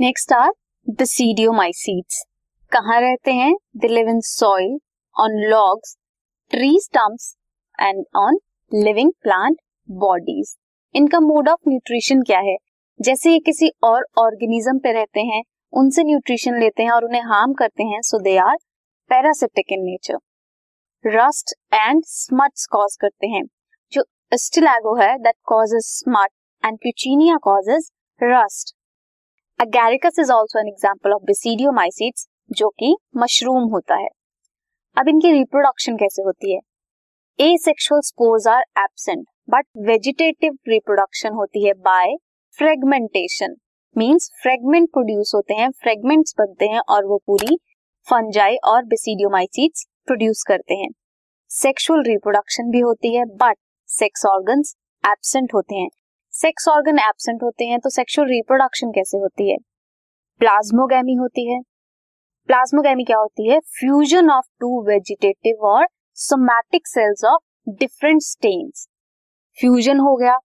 Next are बेसिडियोमाइसीड्स कहाँ रहते हैं? They live in soil on logs tree stumps and on living plant bodies इनका mode of nutrition क्या है? जैसे ये किसी और ऑर्गेनिज्म पे रहते हैं, उनसे न्यूट्रिशन लेते हैं और उन्हें हार्म करते हैं so they are parasitic in nature rust and smuts cause करते हैं। जो स्टिलैगो है that causes smut and puccinia causes rust agaricus is also an example of basidiomycetes जो कि मशरूम होता है। अब इनकी रिप्रोडक्शन कैसे होती है? Asexual spores are absent but vegetative reproduction होती है by fragmentation means fragment produce होते हैं फ्रेगमेंट्स बनते हैं और वो पूरी फंजाई और बेसिडियोमाइसिड्स प्रोड्यूस करते हैं। सेक्सुअल रिप्रोडक्शन भी होती है बट सेक्स ऑर्गन्स एबसेंट होते हैं। सेक्स ऑर्गन एबसेंट होते हैं तो सेक्सुअल रिप्रोडक्शन कैसे होती है? प्लाज्मोगैमी होती है। प्लाज्मोगैमी क्या होती है? फ्यूजन ऑफ़ टू वेजिटेटिव और somatic cells of different strains. Fusion हो गया।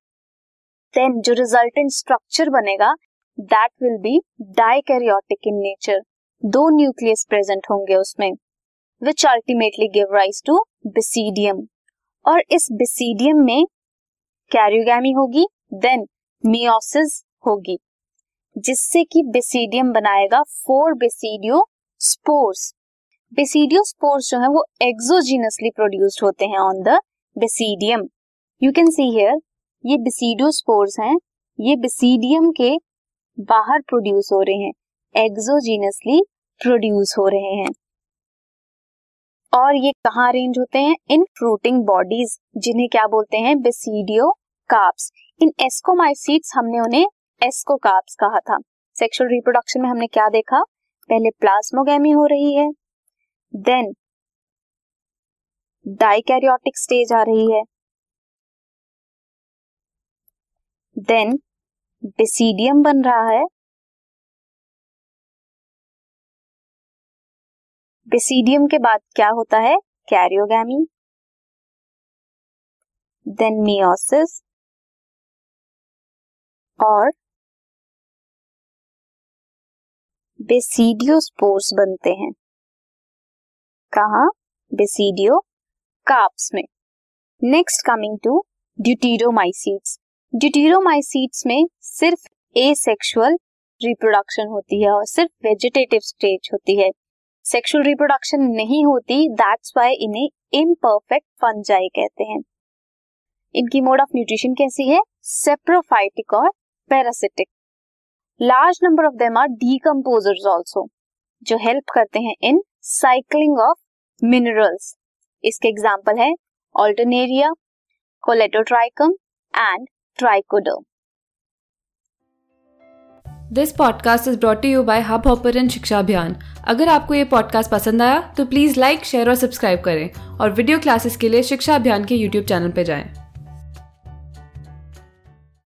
देन जो रिजल्टेंट स्ट्रक्चर बनेगा that will be dikaryotic in nature दो न्यूक्लियस प्रेजेंट होंगे उसमें which ultimately give rise to basidium और इस बेसिडियम में कैरियोगैमी होगी देन मियोसिस होगी, जिससे कि बेसिडियम बनाएगा four basidiospores. Basidiospores जो है वो एक्सोजीनसली प्रोड्यूस्ड होते हैं on the basidium. You can see here ये बेसिडियो स्पोर्स हैं, ये बेसिडियम के बाहर प्रोड्यूस हो रहे हैं, एक्सोजीनसली प्रोड्यूस हो रहे हैं। और ये कहाँ अरेंज होते हैं? इन फ्रूटिंग बॉडीज, जिन्हें क्या बोलते हैं? बेसिडियो कार्ब्स इन एस्कोमाइसीट्स हमने उन्हें एस्कोकार्ब्स कहा था। सेक्सुअल रिप्रोडक्शन में हमने क्या देखा? पहले प्लाज्मोगैमी हो रही है देन डाइकैरियोटिक स्टेज आ रही है देन बेसिडियम बन रहा है। बेसिडियम के बाद क्या होता है? कैरियोगैमी देन मियोसिस और बेसिडियो स्पोर्स बनते हैं। कहा? बेसिडियो काप्स में। Next coming to deuteromycetes. Deuteromycetes में सिर्फ़ ए सेक्शुअल रिप्रोडक्शन होती है और सिर्फ़ वेजिटेटिव स्टेज होती है। सेक्सुअल रिप्रोडक्शन नहीं होती दैट्स वाई इन्हें इम्परफेक्ट फंजाई कहते हैं। इनकी मोड ऑफ़ न्यूट्रिशन कैसी है? सेप्रोफाइटिक और parasitic large number of them are decomposers also जो हेल्प करते हैं इन साइक्लिंग ऑफ़ मिनरल्स इसके एग्ज़ाम्पल है Alternaria Colletotrichum and Trichoderma this podcast is brought you by Hubhopper शिक्षा अभियान अगर आपको ये पॉडकास्ट पसंद आया तो प्लीज़ लाइक शेयर और सब्सक्राइब करें और वीडियो क्लासेस के लिए शिक्षा अभियान के यूट्यूब चैनल पर जाएँ।